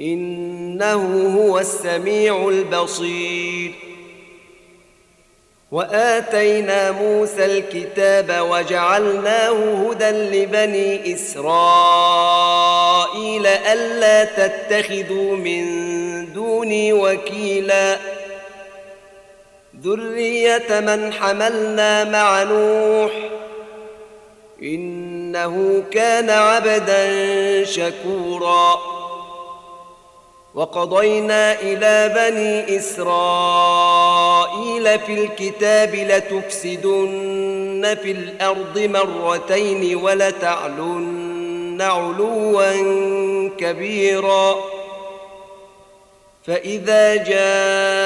إنه هو السميع البصير. وآتينا موسى الكتاب وجعلناه هدى لبني إسرائيل ألا تتخذوا من دوني وكيلا. ذرية من حملنا مع نوح. إنه كان عبدا شكورا. وقضينا إلى بني إسرائيل في الكتاب لتفسدن في الأرض مرتين ولتعلن علوا كبيرا. فإذا جاء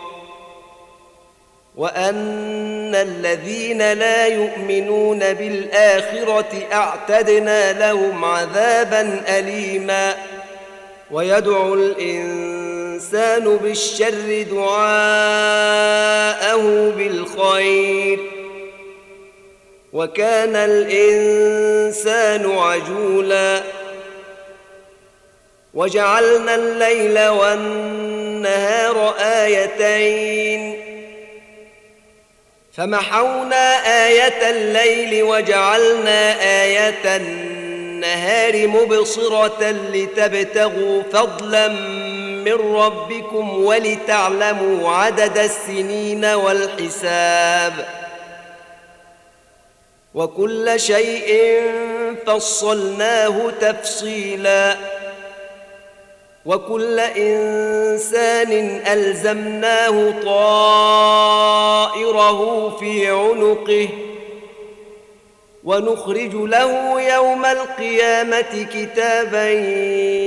وان الذين لا يؤمنون بالاخره اعتدنا لهم عذابا اليما ويدعو الانسان بالشر دعاءه بالخير وكان الانسان عجولا وجعلنا الليل والنهار ايتين فمحونا آية الليل وجعلنا آية النهار مبصرة لتبتغوا فضلا من ربكم ولتعلموا عدد السنين والحساب وكل شيء فصلناه تفصيلاً وكل إنسان ألزمناه طائره في عنقه ونخرج له يوم القيامة كتابا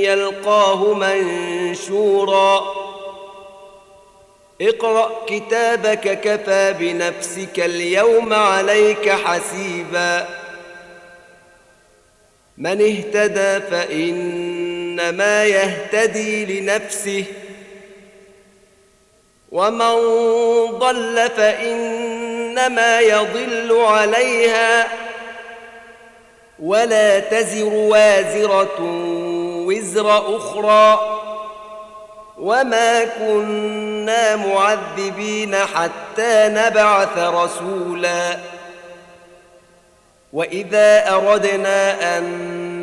يلقاه منشورا. اقرأ كتابك كفى بنفسك اليوم عليك حسيبا. من اهتدى فإن إنما يهتدي لنفسه. ومن ضل فإنما يضل عليها. ولا تزر وازرة وزر أخرى. وما كنا معذبين حتى نبعث رسولا. واذا اردنا ان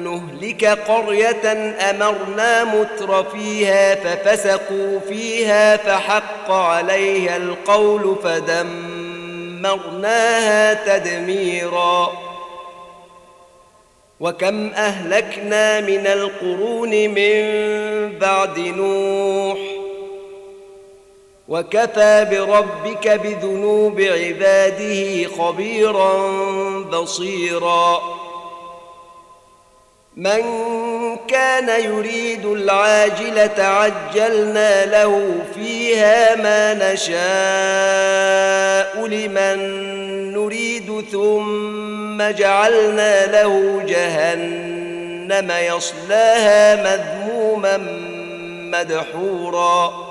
نهلك قرية أمرنا متر فيها ففسقوا فيها فحق عليها القول فدمرناها تدميرا وكم اهلكنا من القرون من بعد نوح وكفى بربك بذنوب عباده خبيرا بصيرا. من كان يريد العاجلة عجلنا له فيها ما نشاء لمن نريد ثم جعلنا له جهنم يصلاها مذموما مدحورا.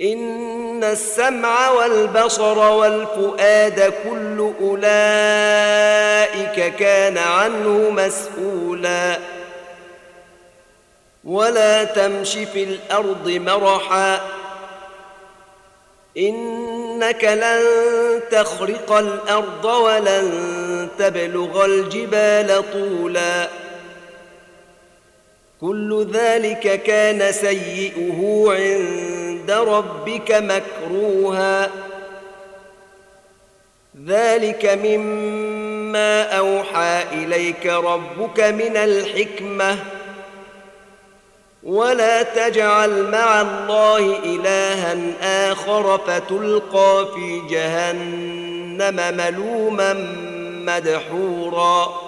إن السمع والبصر والفؤاد كل أولئك كان عنه مسؤولا. ولا تمش في الأرض مرحا. إنك لن تخرق الأرض ولن تبلغ الجبال طولا. كل ذلك كان سيئه عند ربك مكروها. ذلك مما أوحى إليك ربك من الحكمة. ولا تجعل مع الله إلها آخر فتلقى في جهنم ملوما مدحورا.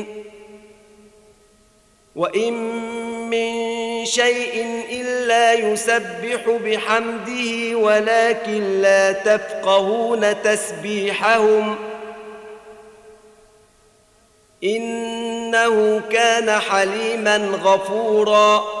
وان من شيء الا يسبح بحمده ولكن لا تفقهون تسبيحهم انه كان حليما غفورا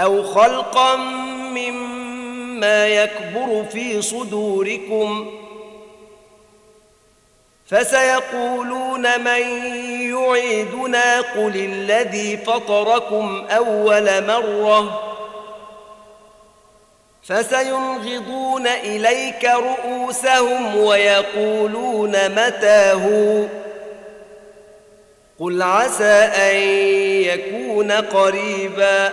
أو خلقا مما يكبر في صدوركم ۖ فسيقولون من يعيدنا قل الذي فطركم اول مره فسينغضون اليك رؤوسهم ويقولون متاه قل عسى ان يكون قريبا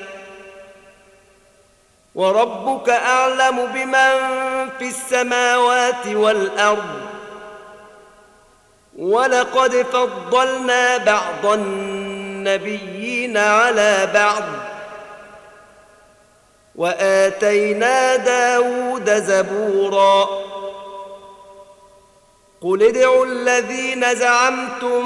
وربك أعلم بمن في السماوات والأرض. ولقد فضلنا بعض النبيين على بعض. وآتينا داود زبورا. قل ادعوا الذين زعمتم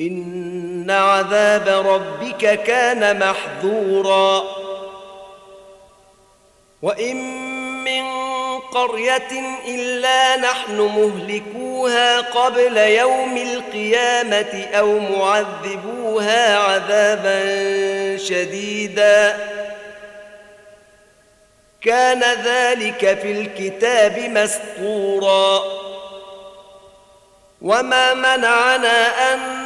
إن عذاب ربك كان محذورا وإن من قرية إلا نحن مهلكوها قبل يوم القيامة أو معذبوها عذابا شديدا. كان ذلك في الكتاب مسطورا. وما منعنا أن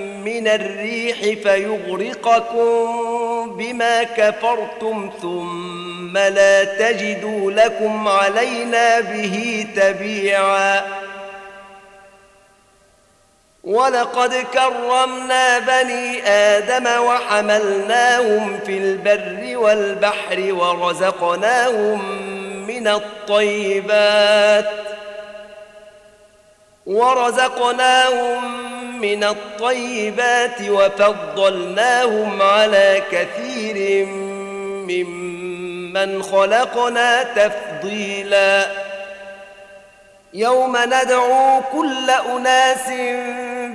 من الريح فيغرقكم بما كفرتم ثم لا تجدوا لكم علينا به تبيعا. ولقد كرمنا بني آدم وحملناهم في البر والبحر ورزقناهم من الطيبات ورزقناهم من الطيبات وفضلناهم على كثير ممن خلقنا تفضيلا. يوم ندعو كل أناس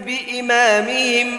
بإمامهم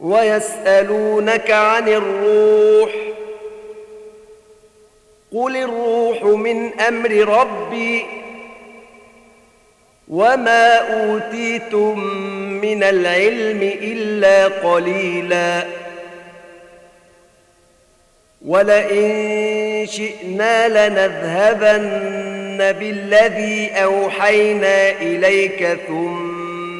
ويسألونك عن الروح. قل الروح من أمر ربي وما أوتيتم من العلم إلا قليلا. ولئن شئنا لنذهبن بالذي أوحينا إليك ثم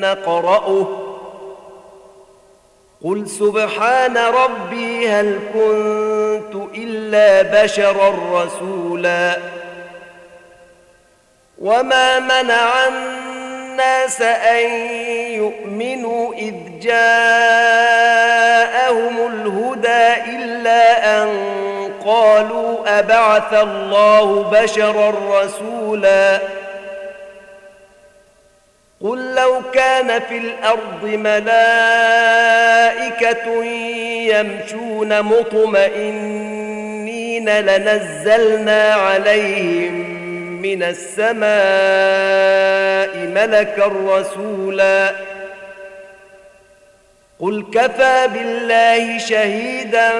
نقرأه. قل سبحان ربي هل كنت إلا بشرا رسولا. وما منع الناس أن يؤمنوا إذ جاءهم الهدى إلا أن قالوا أبعث الله بشرا رسولا. قل لو كان في الأرض ملائكة يمشون مطمئنين لنزلنا عليهم من السماء ملكا رسولا. قل كفى بالله شهيدا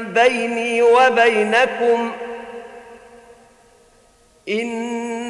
بيني وبينكم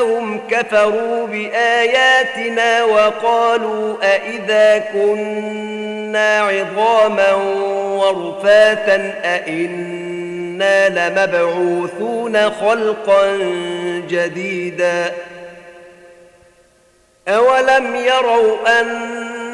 بانهم كفروا بآياتنا وقالوا أإذا كنا عظاما ورفاتا أإنا لمبعوثون خلقا جديدا أولم يروا أن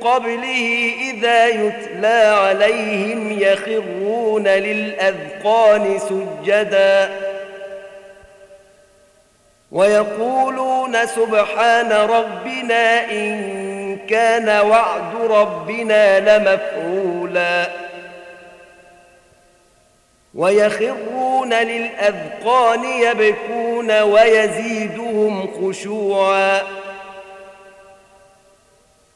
قبله إذا يتلى عليهم يخرون للأذقان سجدا. ويقولون سبحان ربنا إن كان وعد ربنا لمفعولا. ويخرون للأذقان يبكون ويزيدهم خشوعا.